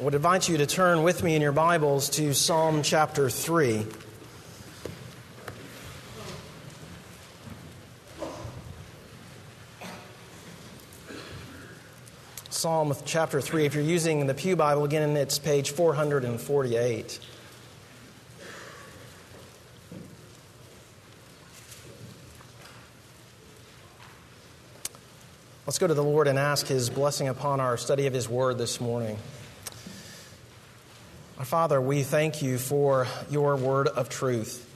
I would invite you to turn with me in your Bibles to Psalm chapter 3. Psalm chapter 3. If you're using the Pew Bible, again, it's page 448. Let's go to the Lord and ask His blessing upon our study of His Word this morning. Father, we thank you for your word of truth,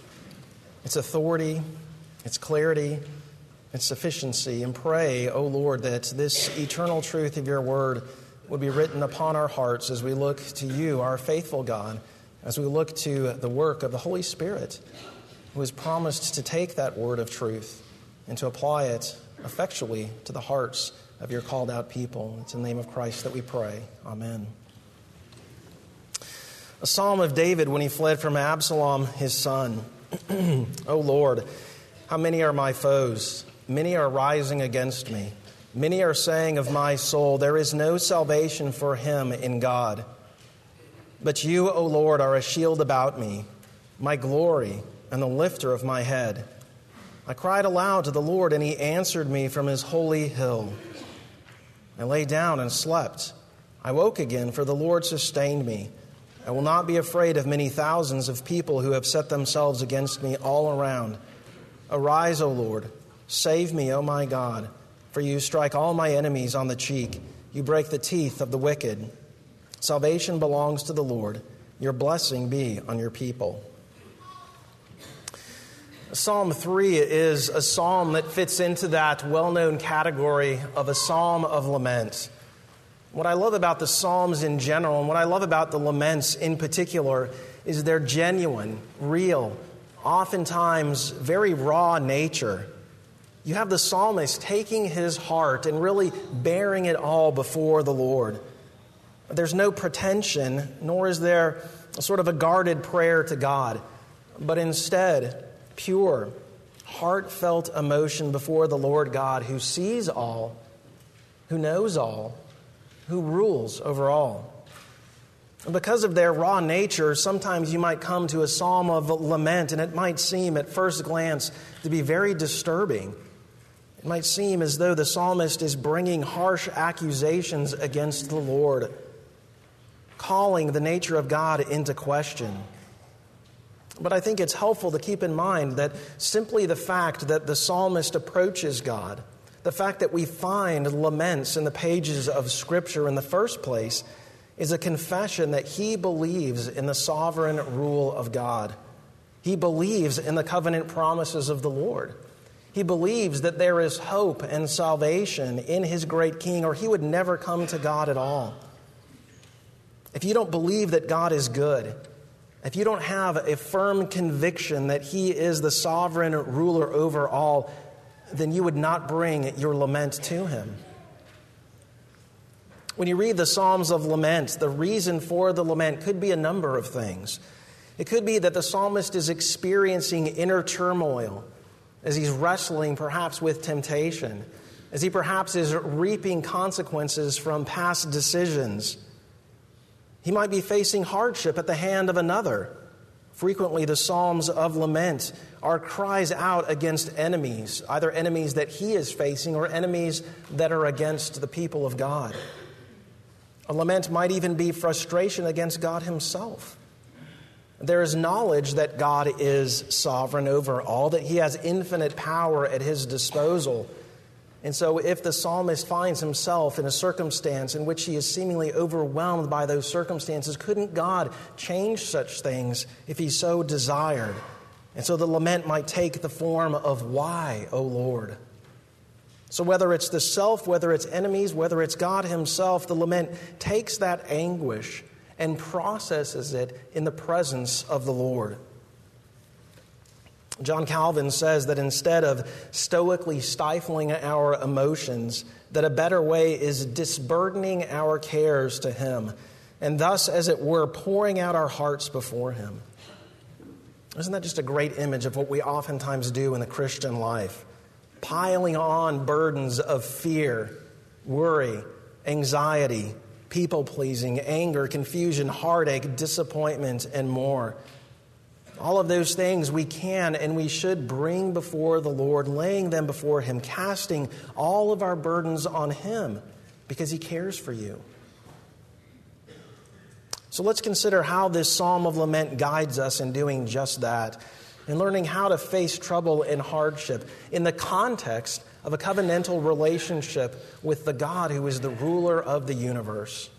its authority, its clarity, its sufficiency, and pray, O Lord, that this eternal truth of your word would be written upon our hearts as we look to you, our faithful God, as we look to the work of the Holy Spirit, who has promised to take that word of truth and to apply it effectually to the hearts of your called out people. It's in the name of Christ that we pray. Amen. A psalm of David when he fled from Absalom, his son. o oh Lord, how many are my foes? Many are rising against me. Many are saying of my soul, There is no salvation for him in God. But you, O Lord, are a shield about me, my glory, and the lifter of my head. I cried aloud to the Lord, and he answered me from his holy hill. I lay down and slept. I woke again, for the Lord sustained me. I will not be afraid of many thousands of people who have set themselves against me all around. Arise, O Lord. Save me, O my God, for you strike all my enemies on the cheek. You break the teeth of the wicked. Salvation belongs to the Lord. Your blessing be on your people. Psalm 3 is a psalm that fits into that well known category of a psalm of lament. What I love about the Psalms in general, and what I love about the laments in particular, is their genuine, real, oftentimes very raw nature. You have the psalmist taking his heart and really baring it all before the Lord. There's no pretension, nor is there a sort of a guarded prayer to God, but instead, pure, heartfelt emotion before the Lord God who sees all, who knows all, who rules over all. Because of their raw nature, sometimes you might come to a psalm of lament, and it might seem at first glance to be very disturbing. It might seem as though the psalmist is bringing harsh accusations against the Lord, calling the nature of God into question. But I think it's helpful to keep in mind that simply the fact that the psalmist approaches God, the fact that we find laments in the pages of Scripture in the first place, is a confession that he believes in the sovereign rule of God. He believes in the covenant promises of the Lord. He believes that there is hope and salvation in his great king, or he would never come to God at all. If you don't believe that God is good, if you don't have a firm conviction that he is the sovereign ruler over all, then you would not bring your lament to him. When you read the Psalms of Lament, the reason for the lament could be a number of things. It could be that the psalmist is experiencing inner turmoil as he's wrestling perhaps with temptation, as he perhaps is reaping consequences from past decisions. He might be facing hardship at the hand of another. Frequently, the Psalms of Lament are cries out against enemies, either enemies that he is facing or enemies that are against the people of God. A lament might even be frustration against God Himself. There is knowledge that God is sovereign over all, that He has infinite power at His disposal. And so, if the psalmist finds himself in a circumstance in which he is seemingly overwhelmed by those circumstances, couldn't God change such things if he so desired? And so, the lament might take the form of, Why, O Lord? So, whether it's the self, whether it's enemies, whether it's God Himself, the lament takes that anguish and processes it in the presence of the Lord. John Calvin says that instead of stoically stifling our emotions, that a better way is disburdening our cares to Him, and thus, as it were, pouring out our hearts before Him. Isn't that just a great image of what we oftentimes do in the Christian life? Piling on burdens of fear, worry, anxiety, people pleasing, anger, confusion, heartache, disappointment, and more. All of those things we can and we should bring before the Lord, laying them before Him, casting all of our burdens on Him because He cares for you. So let's consider how this psalm of lament guides us in doing just that in learning how to face trouble and hardship in the context of a covenantal relationship with the God who is the ruler of the universe.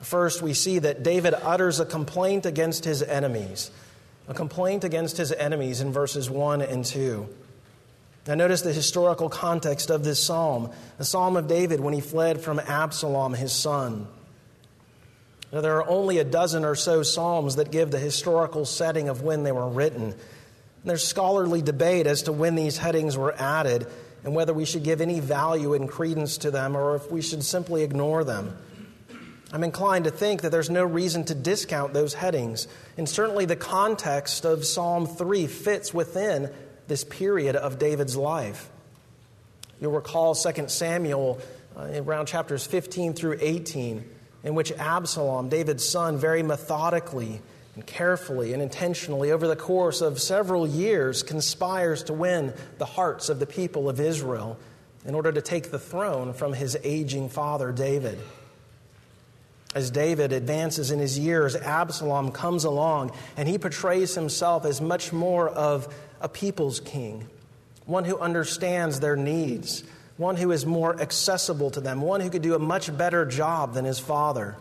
First, we see that David utters a complaint against his enemies, a complaint against his enemies in verses 1 and 2. Now, notice the historical context of this psalm, the psalm of David when he fled from Absalom, his son. Now, there are only a dozen or so psalms that give the historical setting of when they were written. And there's scholarly debate as to when these headings were added and whether we should give any value and credence to them or if we should simply ignore them. I'm inclined to think that there's no reason to discount those headings, and certainly the context of Psalm 3 fits within this period of David's life. You'll recall 2 Samuel uh, around chapters 15 through 18 in which Absalom, David's son, very methodically and carefully and intentionally over the course of several years conspires to win the hearts of the people of Israel in order to take the throne from his aging father, David. As David advances in his years, Absalom comes along and he portrays himself as much more of a people's king, one who understands their needs, one who is more accessible to them, one who could do a much better job than his father.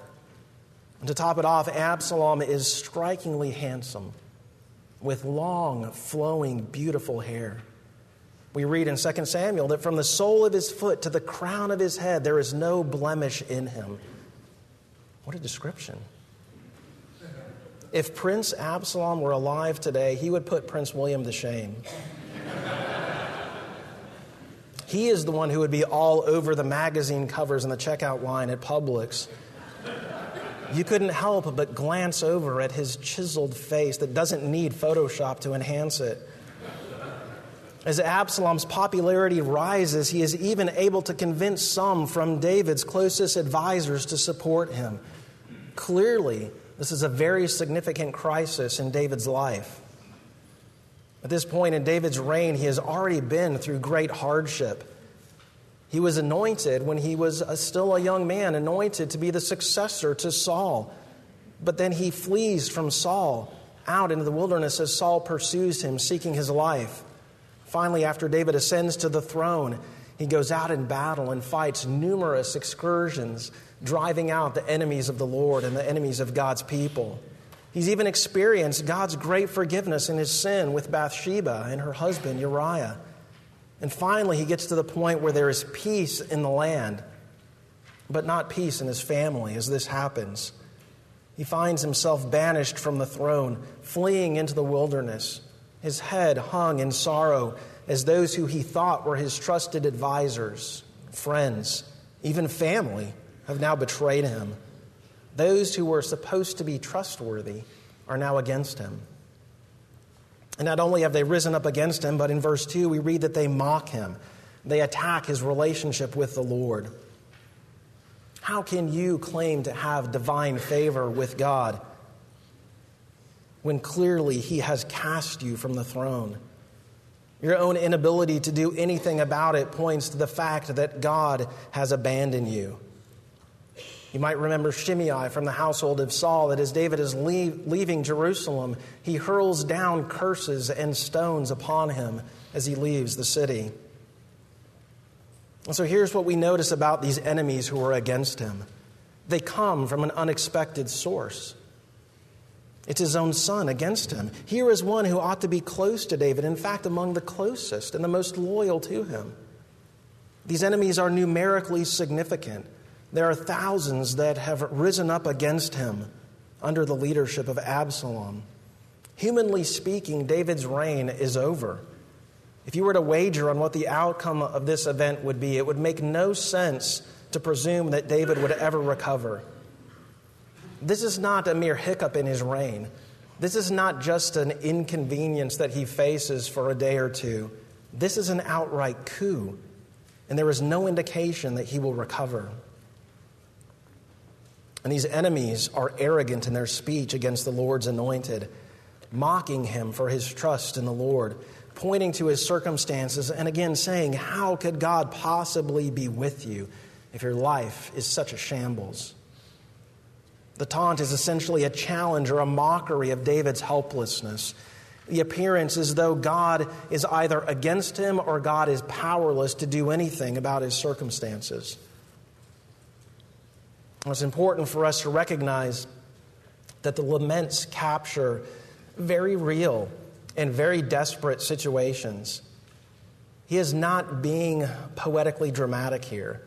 And to top it off, Absalom is strikingly handsome with long, flowing, beautiful hair. We read in 2 Samuel that from the sole of his foot to the crown of his head, there is no blemish in him. What a description. If Prince Absalom were alive today, he would put Prince William to shame. He is the one who would be all over the magazine covers and the checkout line at Publix. You couldn't help but glance over at his chiseled face that doesn't need Photoshop to enhance it. As Absalom's popularity rises, he is even able to convince some from David's closest advisors to support him. Clearly, this is a very significant crisis in David's life. At this point in David's reign, he has already been through great hardship. He was anointed when he was a, still a young man, anointed to be the successor to Saul. But then he flees from Saul out into the wilderness as Saul pursues him, seeking his life. Finally, after David ascends to the throne, he goes out in battle and fights numerous excursions, driving out the enemies of the Lord and the enemies of God's people. He's even experienced God's great forgiveness in his sin with Bathsheba and her husband Uriah. And finally, he gets to the point where there is peace in the land, but not peace in his family as this happens. He finds himself banished from the throne, fleeing into the wilderness, his head hung in sorrow as those who he thought were his trusted advisors, friends, even family, have now betrayed him. Those who were supposed to be trustworthy are now against him. And not only have they risen up against him, but in verse 2, we read that they mock him. They attack his relationship with the Lord. How can you claim to have divine favor with God when clearly he has cast you from the throne? Your own inability to do anything about it points to the fact that God has abandoned you. You might remember Shimei from the household of Saul that as David is leave, leaving Jerusalem, he hurls down curses and stones upon him as he leaves the city. And so here's what we notice about these enemies who are against him they come from an unexpected source. It's his own son against him. Here is one who ought to be close to David, in fact, among the closest and the most loyal to him. These enemies are numerically significant. There are thousands that have risen up against him under the leadership of Absalom. Humanly speaking, David's reign is over. If you were to wager on what the outcome of this event would be, it would make no sense to presume that David would ever recover. This is not a mere hiccup in his reign. This is not just an inconvenience that he faces for a day or two. This is an outright coup, and there is no indication that he will recover. And these enemies are arrogant in their speech against the Lord's anointed, mocking him for his trust in the Lord, pointing to his circumstances, and again saying, How could God possibly be with you if your life is such a shambles? The taunt is essentially a challenge or a mockery of David's helplessness. The appearance is though God is either against him or God is powerless to do anything about his circumstances. It's important for us to recognize that the laments capture very real and very desperate situations. He is not being poetically dramatic here.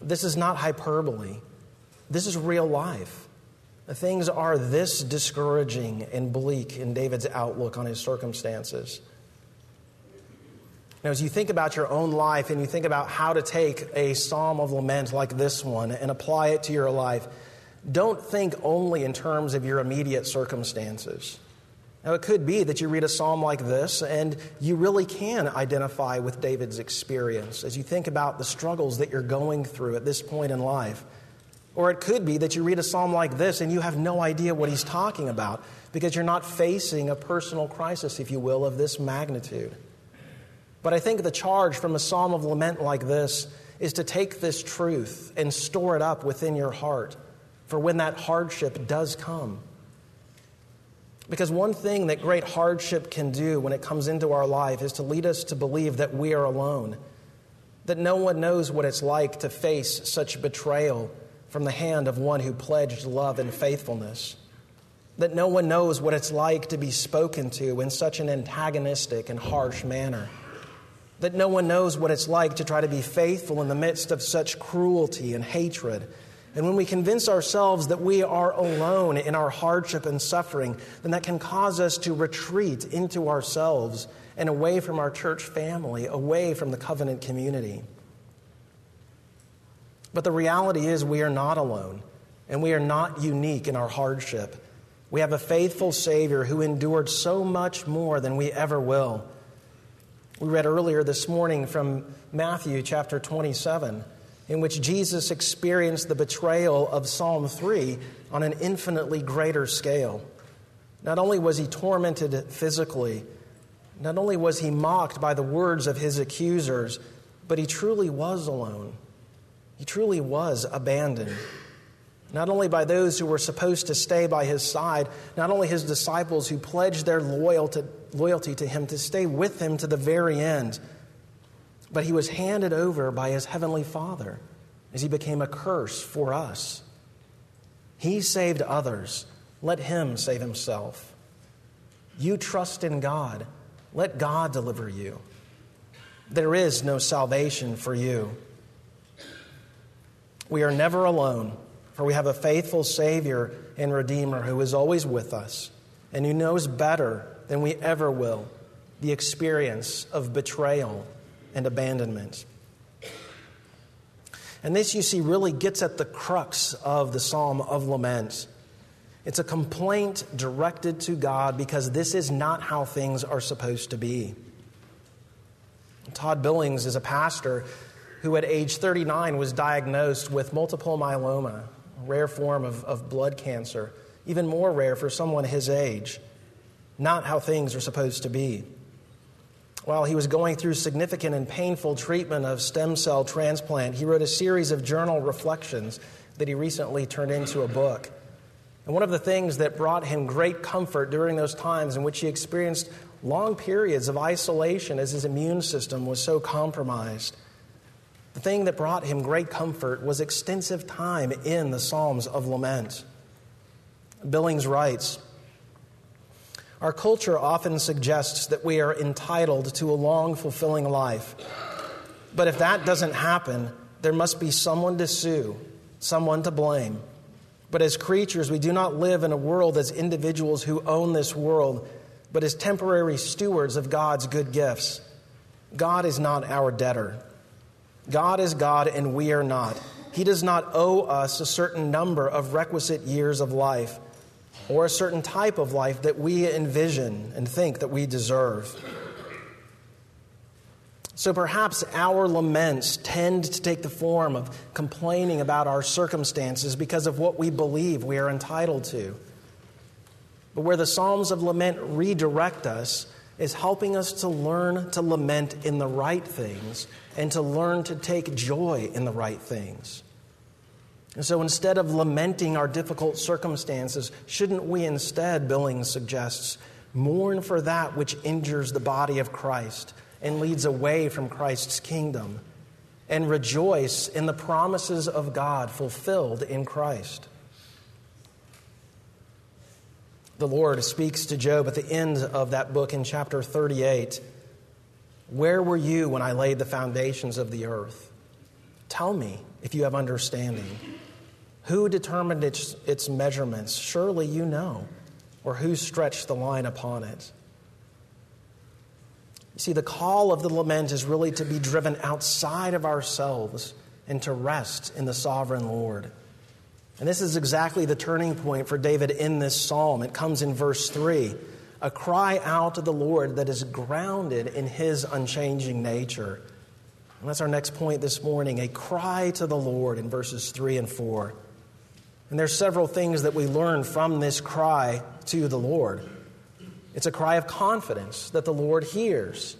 This is not hyperbole. This is real life. Things are this discouraging and bleak in David's outlook on his circumstances. Now, as you think about your own life and you think about how to take a psalm of lament like this one and apply it to your life, don't think only in terms of your immediate circumstances. Now, it could be that you read a psalm like this and you really can identify with David's experience as you think about the struggles that you're going through at this point in life. Or it could be that you read a psalm like this and you have no idea what he's talking about because you're not facing a personal crisis, if you will, of this magnitude. But I think the charge from a psalm of lament like this is to take this truth and store it up within your heart for when that hardship does come. Because one thing that great hardship can do when it comes into our life is to lead us to believe that we are alone, that no one knows what it's like to face such betrayal from the hand of one who pledged love and faithfulness. That no one knows what it's like to be spoken to in such an antagonistic and harsh manner. That no one knows what it's like to try to be faithful in the midst of such cruelty and hatred. And when we convince ourselves that we are alone in our hardship and suffering, then that can cause us to retreat into ourselves and away from our church family, away from the covenant community. But the reality is, we are not alone, and we are not unique in our hardship. We have a faithful Savior who endured so much more than we ever will. We read earlier this morning from Matthew chapter 27, in which Jesus experienced the betrayal of Psalm 3 on an infinitely greater scale. Not only was he tormented physically, not only was he mocked by the words of his accusers, but he truly was alone. He truly was abandoned. Not only by those who were supposed to stay by his side, not only his disciples who pledged their loyalty to him to stay with him to the very end, but he was handed over by his heavenly Father as he became a curse for us. He saved others. Let him save himself. You trust in God. Let God deliver you. There is no salvation for you. We are never alone, for we have a faithful Savior and Redeemer who is always with us and who knows better than we ever will the experience of betrayal and abandonment. And this, you see, really gets at the crux of the Psalm of Lament. It's a complaint directed to God because this is not how things are supposed to be. Todd Billings is a pastor who at age 39 was diagnosed with multiple myeloma, a rare form of, of blood cancer, even more rare for someone his age. Not how things are supposed to be. While he was going through significant and painful treatment of stem cell transplant, he wrote a series of journal reflections that he recently turned into a book. And one of the things that brought him great comfort during those times in which he experienced long periods of isolation as his immune system was so compromised the thing that brought him great comfort was extensive time in the Psalms of Lament. Billings writes Our culture often suggests that we are entitled to a long, fulfilling life. But if that doesn't happen, there must be someone to sue, someone to blame. But as creatures, we do not live in a world as individuals who own this world, but as temporary stewards of God's good gifts. God is not our debtor. God is God and we are not. He does not owe us a certain number of requisite years of life or a certain type of life that we envision and think that we deserve. So perhaps our laments tend to take the form of complaining about our circumstances because of what we believe we are entitled to. But where the Psalms of Lament redirect us is helping us to learn to lament in the right things and to learn to take joy in the right things. And so instead of lamenting our difficult circumstances, shouldn't we instead, Billings suggests, mourn for that which injures the body of Christ and leads away from Christ's kingdom, and rejoice in the promises of God fulfilled in Christ? The Lord speaks to Job at the end of that book in chapter 38. Where were you when I laid the foundations of the earth? Tell me if you have understanding. Who determined its, its measurements? Surely you know. Or who stretched the line upon it? You see, the call of the lament is really to be driven outside of ourselves and to rest in the sovereign Lord. And this is exactly the turning point for David in this psalm. It comes in verse 3 a cry out to the Lord that is grounded in his unchanging nature. And that's our next point this morning a cry to the Lord in verses 3 and 4. And there's several things that we learn from this cry to the Lord. It's a cry of confidence that the Lord hears.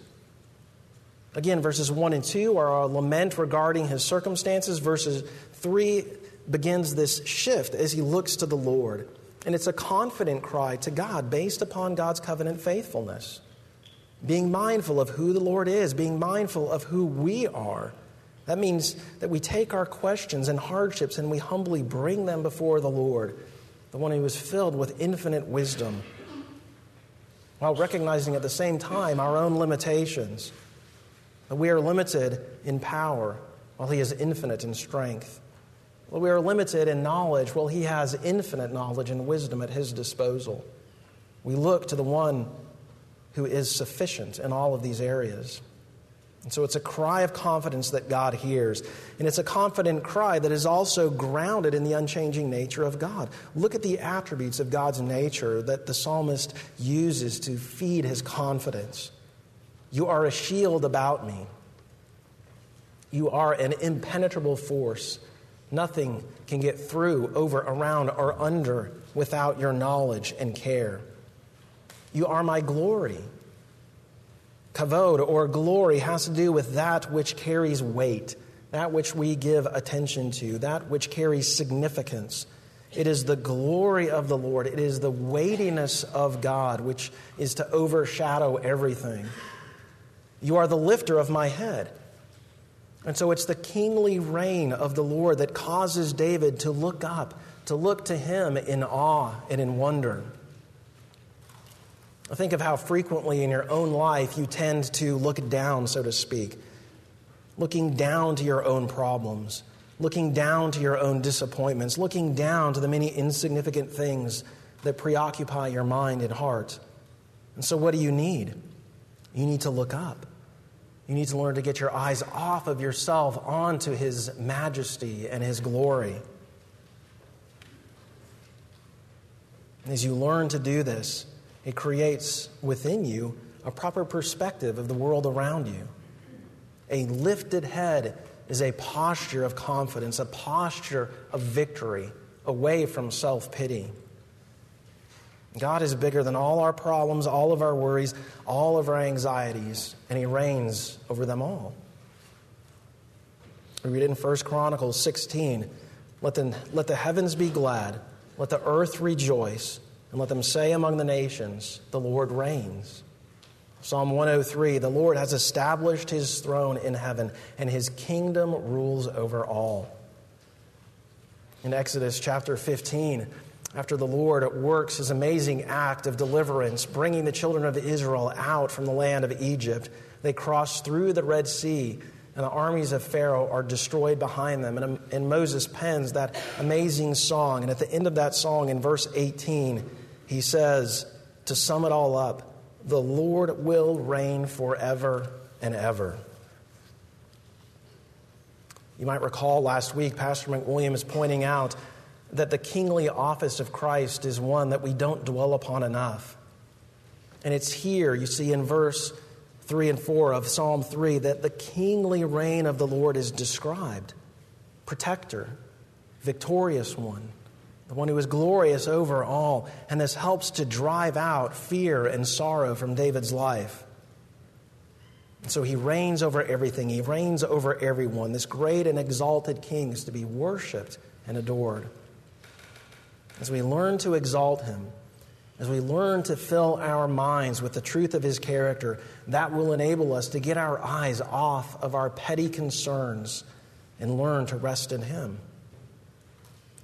Again, verses 1 and 2 are a lament regarding his circumstances. Verses 3 begins this shift as he looks to the Lord. And it's a confident cry to God based upon God's covenant faithfulness. Being mindful of who the Lord is, being mindful of who we are that means that we take our questions and hardships and we humbly bring them before the Lord, the one who is filled with infinite wisdom, while recognizing at the same time our own limitations. That we are limited in power while He is infinite in strength. That we are limited in knowledge Well, He has infinite knowledge and wisdom at His disposal. We look to the one who is sufficient in all of these areas. And so it's a cry of confidence that God hears. And it's a confident cry that is also grounded in the unchanging nature of God. Look at the attributes of God's nature that the psalmist uses to feed his confidence. You are a shield about me. You are an impenetrable force. Nothing can get through, over, around, or under without your knowledge and care. You are my glory. Kavod or glory has to do with that which carries weight, that which we give attention to, that which carries significance. It is the glory of the Lord, it is the weightiness of God which is to overshadow everything. You are the lifter of my head. And so it's the kingly reign of the Lord that causes David to look up, to look to him in awe and in wonder. Think of how frequently in your own life you tend to look down, so to speak, looking down to your own problems, looking down to your own disappointments, looking down to the many insignificant things that preoccupy your mind and heart. And so, what do you need? You need to look up. You need to learn to get your eyes off of yourself onto His majesty and His glory. As you learn to do this, it creates within you a proper perspective of the world around you. A lifted head is a posture of confidence, a posture of victory away from self pity. God is bigger than all our problems, all of our worries, all of our anxieties, and He reigns over them all. We read in 1 Chronicles 16 let the, let the heavens be glad, let the earth rejoice, and let them say among the nations, The Lord reigns. Psalm 103 The Lord has established his throne in heaven, and his kingdom rules over all. In Exodus chapter 15, after the Lord works his amazing act of deliverance, bringing the children of Israel out from the land of Egypt, they cross through the Red Sea and the armies of Pharaoh are destroyed behind them. And, um, and Moses pens that amazing song. And at the end of that song, in verse 18, he says, to sum it all up, the Lord will reign forever and ever. You might recall last week, Pastor McWilliam is pointing out that the kingly office of Christ is one that we don't dwell upon enough. And it's here, you see, in verse 3 and 4 of Psalm 3 that the kingly reign of the Lord is described protector, victorious one, the one who is glorious over all. And this helps to drive out fear and sorrow from David's life. So he reigns over everything, he reigns over everyone. This great and exalted king is to be worshiped and adored. As we learn to exalt him, as we learn to fill our minds with the truth of his character, that will enable us to get our eyes off of our petty concerns and learn to rest in him.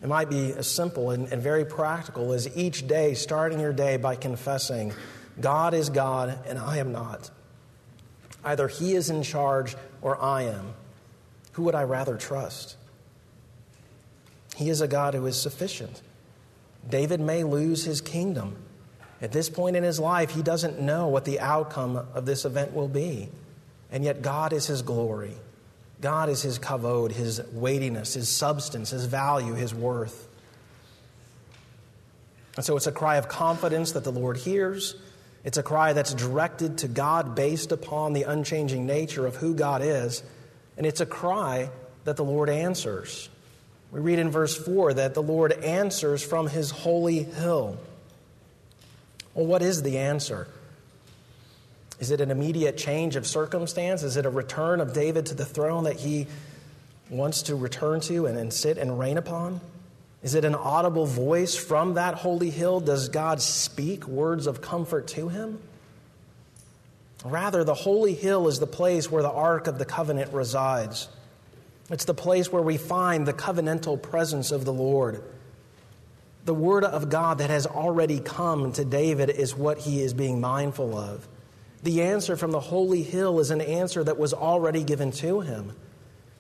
It might be as simple and, and very practical as each day starting your day by confessing, God is God and I am not. Either he is in charge or I am. Who would I rather trust? He is a God who is sufficient. David may lose his kingdom. At this point in his life, he doesn't know what the outcome of this event will be. And yet, God is his glory. God is his kavod, his weightiness, his substance, his value, his worth. And so it's a cry of confidence that the Lord hears. It's a cry that's directed to God based upon the unchanging nature of who God is. And it's a cry that the Lord answers. We read in verse 4 that the Lord answers from his holy hill. Well, what is the answer? Is it an immediate change of circumstance? Is it a return of David to the throne that he wants to return to and, and sit and reign upon? Is it an audible voice from that holy hill? Does God speak words of comfort to him? Rather, the holy hill is the place where the Ark of the Covenant resides. It's the place where we find the covenantal presence of the Lord. The word of God that has already come to David is what he is being mindful of. The answer from the holy hill is an answer that was already given to him.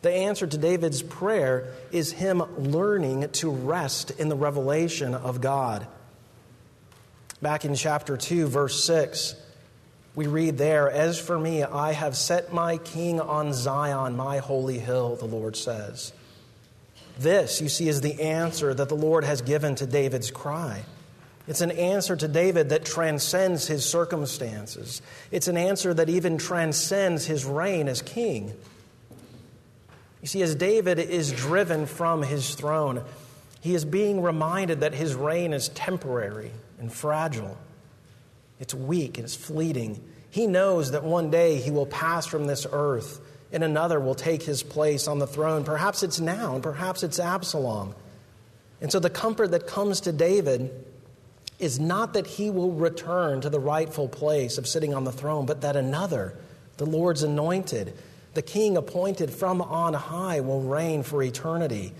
The answer to David's prayer is him learning to rest in the revelation of God. Back in chapter 2, verse 6, we read there, As for me, I have set my king on Zion, my holy hill, the Lord says. This, you see, is the answer that the Lord has given to David's cry. It's an answer to David that transcends his circumstances. It's an answer that even transcends his reign as king. You see, as David is driven from his throne, he is being reminded that his reign is temporary and fragile. It's weak, and it's fleeting. He knows that one day he will pass from this earth and another will take his place on the throne. Perhaps it's now, and perhaps it's Absalom. And so the comfort that comes to David is not that he will return to the rightful place of sitting on the throne, but that another, the Lord's anointed, the king appointed from on high, will reign for eternity.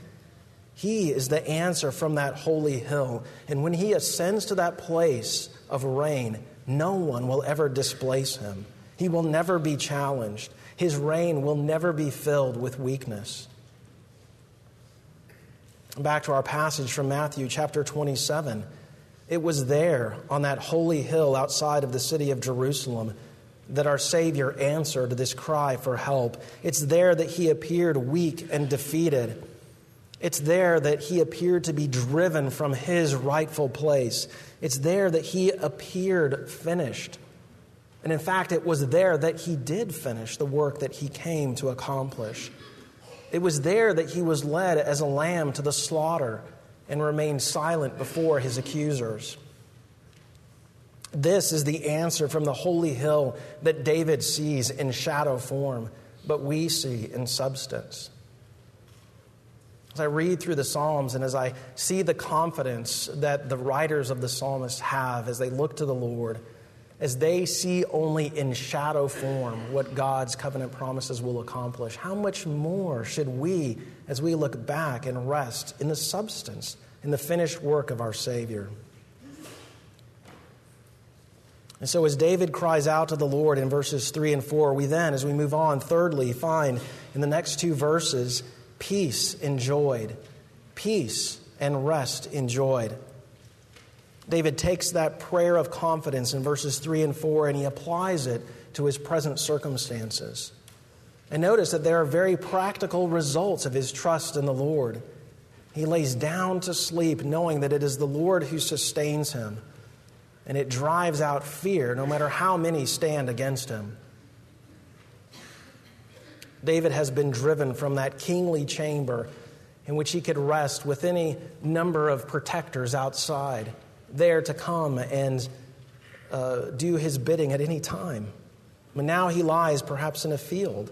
He is the answer from that holy hill. And when he ascends to that place of reign, no one will ever displace him. He will never be challenged. His reign will never be filled with weakness. Back to our passage from Matthew chapter 27. It was there on that holy hill outside of the city of Jerusalem that our Savior answered this cry for help. It's there that he appeared weak and defeated. It's there that he appeared to be driven from his rightful place. It's there that he appeared finished. And in fact, it was there that he did finish the work that he came to accomplish. It was there that he was led as a lamb to the slaughter and remained silent before his accusers. This is the answer from the holy hill that David sees in shadow form, but we see in substance. As I read through the Psalms and as I see the confidence that the writers of the psalmists have as they look to the Lord, as they see only in shadow form what God's covenant promises will accomplish, how much more should we, as we look back and rest in the substance, in the finished work of our Savior? And so, as David cries out to the Lord in verses 3 and 4, we then, as we move on, thirdly, find in the next two verses peace enjoyed, peace and rest enjoyed. David takes that prayer of confidence in verses 3 and 4 and he applies it to his present circumstances. And notice that there are very practical results of his trust in the Lord. He lays down to sleep knowing that it is the Lord who sustains him, and it drives out fear no matter how many stand against him. David has been driven from that kingly chamber in which he could rest with any number of protectors outside, there to come and uh, do his bidding at any time. But now he lies perhaps in a field,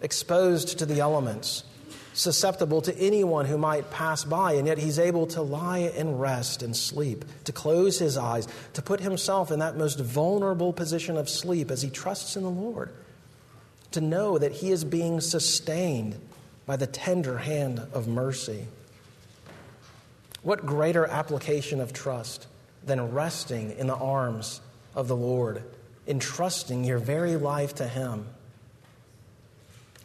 exposed to the elements, susceptible to anyone who might pass by, and yet he's able to lie and rest and sleep, to close his eyes, to put himself in that most vulnerable position of sleep as he trusts in the Lord, to know that he is being sustained by the tender hand of mercy. What greater application of trust than resting in the arms of the Lord, entrusting your very life to Him?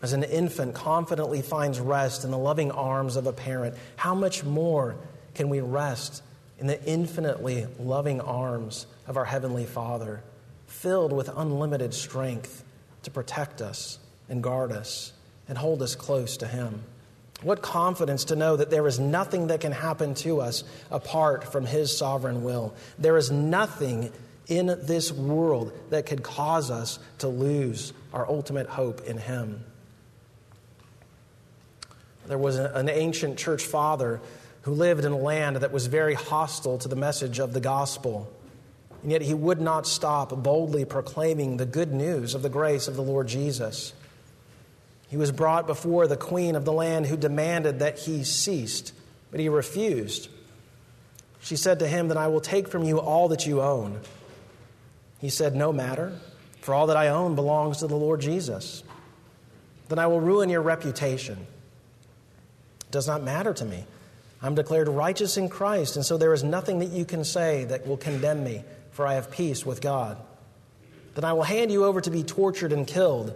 As an infant confidently finds rest in the loving arms of a parent, how much more can we rest in the infinitely loving arms of our Heavenly Father, filled with unlimited strength to protect us and guard us? and hold us close to Him. What confidence to know that there is nothing that can happen to us apart from His sovereign will. There is nothing in this world that could cause us to lose our ultimate hope in Him. There was an ancient church father who lived in a land that was very hostile to the message of the gospel. And yet he would not stop boldly proclaiming the good news of the grace of the Lord Jesus. He was brought before the queen of the land who demanded that he ceased, but he refused. She said to him, Then I will take from you all that you own. He said, No matter, for all that I own belongs to the Lord Jesus. Then I will ruin your reputation. It does not matter to me. I'm declared righteous in Christ, and so there is nothing that you can say that will condemn me, for I have peace with God. Then I will hand you over to be tortured and killed.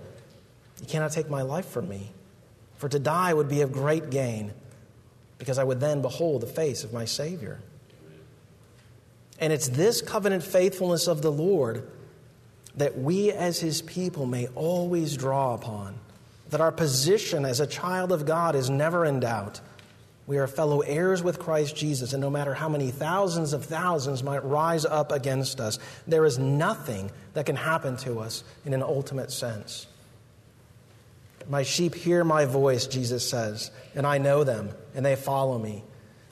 You cannot take my life from me. For to die would be of great gain, because I would then behold the face of my Savior. And it's this covenant faithfulness of the Lord that we as His people may always draw upon, that our position as a child of God is never in doubt. We are fellow heirs with Christ Jesus, and no matter how many thousands of thousands might rise up against us, there is nothing that can happen to us in an ultimate sense. My sheep hear my voice, Jesus says, and I know them, and they follow me.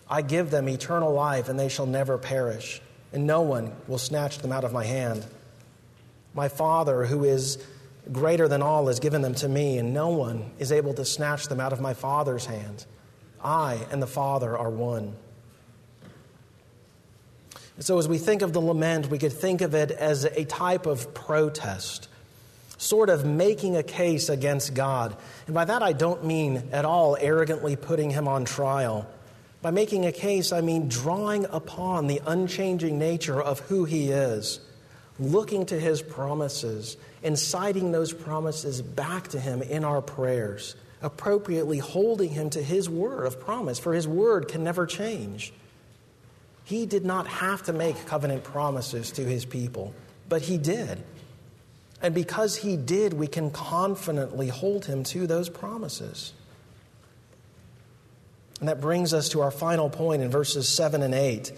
I give them eternal life, and they shall never perish, and no one will snatch them out of my hand. My Father, who is greater than all, has given them to me, and no one is able to snatch them out of my Father's hand. I and the Father are one. so, as we think of the lament, we could think of it as a type of protest sort of making a case against God. And by that, I don't mean at all arrogantly putting him on trial. By making a case, I mean drawing upon the unchanging nature of who he is, looking to his promises, and citing those promises back to him in our prayers, appropriately holding him to his word of promise, for his word can never change. He did not have to make covenant promises to his people, but he did. And because he did, we can confidently hold him to those promises. And that brings us to our final point in verses 7 and 8,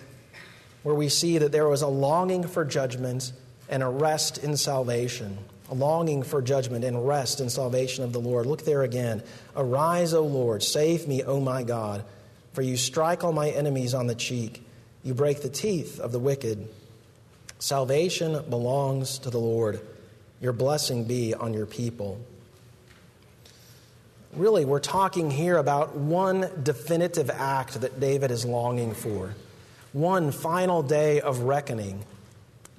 where we see that there was a longing for judgment and a rest in salvation. Longing for judgment and rest and salvation of the Lord. Look there again. Arise, O Lord, save me, O my God, for you strike all my enemies on the cheek. You break the teeth of the wicked. Salvation belongs to the Lord. Your blessing be on your people. Really, we're talking here about one definitive act that David is longing for, one final day of reckoning,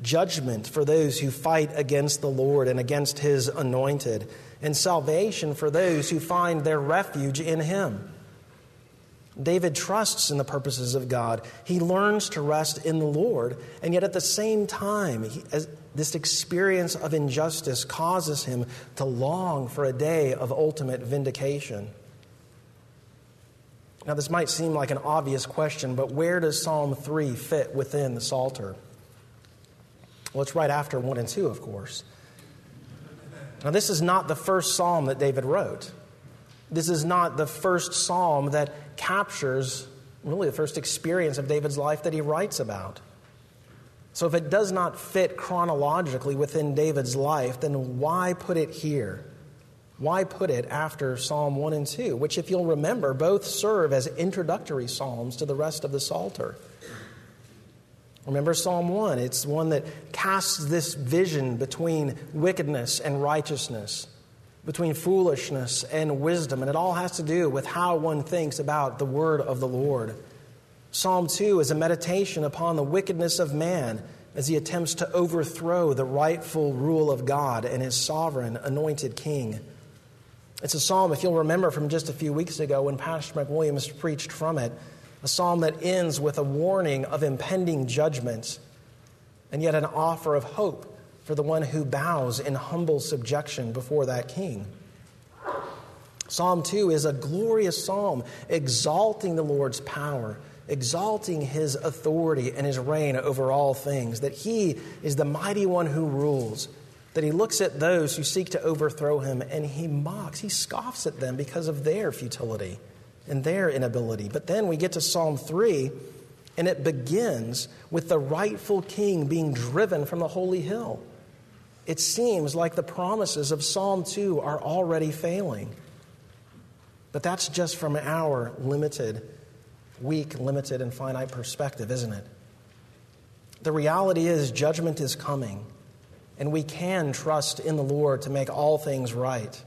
judgment for those who fight against the Lord and against his anointed, and salvation for those who find their refuge in him. David trusts in the purposes of God. He learns to rest in the Lord, and yet at the same time, he, this experience of injustice causes him to long for a day of ultimate vindication. Now, this might seem like an obvious question, but where does Psalm 3 fit within the Psalter? Well, it's right after 1 and 2, of course. Now, this is not the first psalm that David wrote. This is not the first psalm that captures really the first experience of David's life that he writes about. So, if it does not fit chronologically within David's life, then why put it here? Why put it after Psalm 1 and 2, which, if you'll remember, both serve as introductory psalms to the rest of the Psalter? Remember Psalm 1? It's one that casts this vision between wickedness and righteousness, between foolishness and wisdom, and it all has to do with how one thinks about the word of the Lord. Psalm 2 is a meditation upon the wickedness of man as he attempts to overthrow the rightful rule of God and his sovereign anointed king. It's a psalm, if you'll remember from just a few weeks ago when Pastor McWilliams preached from it, a psalm that ends with a warning of impending judgment and yet an offer of hope for the one who bows in humble subjection before that king. Psalm 2 is a glorious psalm exalting the Lord's power exalting his authority and his reign over all things, that he is the mighty one who rules, that he looks at those who seek to overthrow him and he mocks, he scoffs at them because of their futility and their inability. But then we get to Psalm 3, and it begins with the rightful king being driven from the holy hill. It seems like the promises of Psalm 2 are already failing. But that's just from our limited weak, limited, and finite perspective, isn't it? The reality is, judgment is coming, and we can trust in the Lord to make all things right.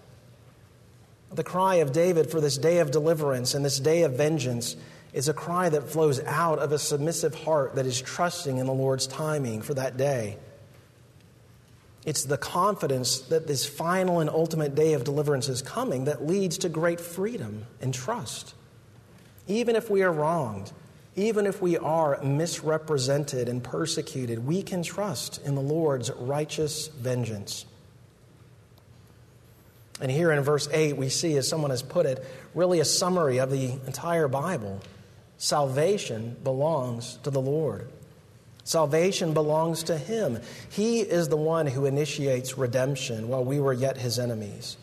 The cry of David for this day of deliverance and this day of vengeance is a cry that flows out of a submissive heart that is trusting in the Lord's timing for that day. It's the confidence that this final and ultimate day of deliverance is coming that leads to great freedom and trust. Even if we are wronged, even if we are misrepresented and persecuted, we can trust in the Lord's righteous vengeance. And here in verse 8, we see, as someone has put it, really a summary of the entire Bible. Salvation belongs to the Lord. Salvation belongs to Him. He is the one who initiates redemption while we were yet His enemies.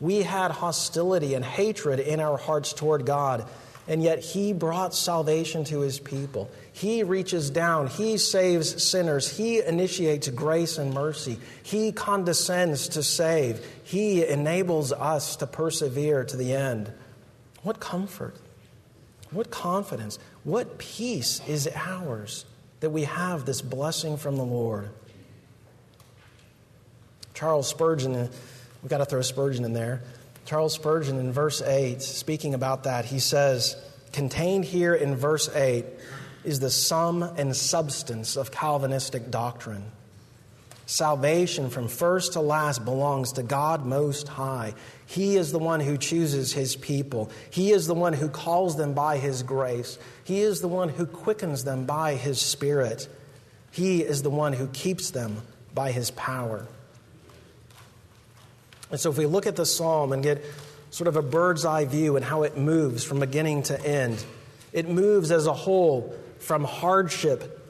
We had hostility and hatred in our hearts toward God and yet he brought salvation to his people. He reaches down, he saves sinners, he initiates grace and mercy, he condescends to save, he enables us to persevere to the end. What comfort, what confidence, what peace is ours that we have this blessing from the Lord. Charles Spurgeon, uh, we've got to throw Spurgeon in there. Charles Spurgeon, in verse 8, speaking about that, he says, contained here in verse 8 is the sum and substance of Calvinistic doctrine. Salvation from first to last belongs to God Most High. He is the one who chooses His people. He is the one who calls them by His grace. He is the one who quickens them by His Spirit. He is the one who keeps them by His power. And so, if we look at the psalm and get sort of a bird's eye view and how it moves from beginning to end, it moves as a whole from hardship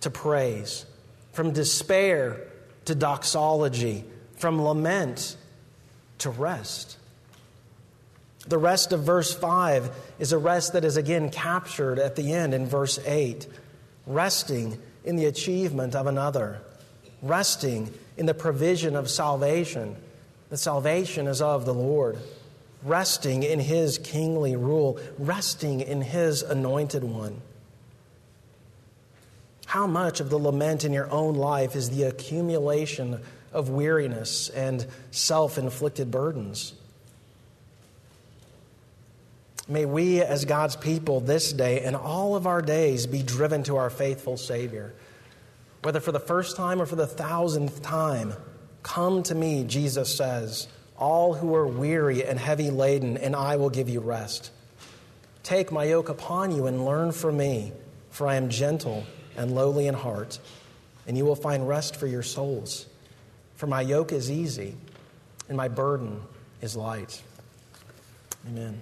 to praise, from despair to doxology, from lament to rest. The rest of verse 5 is a rest that is again captured at the end in verse 8, resting in the achievement of another, resting in the provision of salvation the salvation is of the Lord, resting in His kingly rule, resting in His anointed one. How much of the lament in your own life is the accumulation of weariness and self inflicted burdens? May we, as God's people this day and all of our days, be driven to our faithful Savior, whether for the first time or for the thousandth time Come to me, Jesus says, all who are weary and heavy laden, and I will give you rest. Take my yoke upon you and learn from me, for I am gentle and lowly in heart, and you will find rest for your souls. For my yoke is easy, and my burden is light. Amen.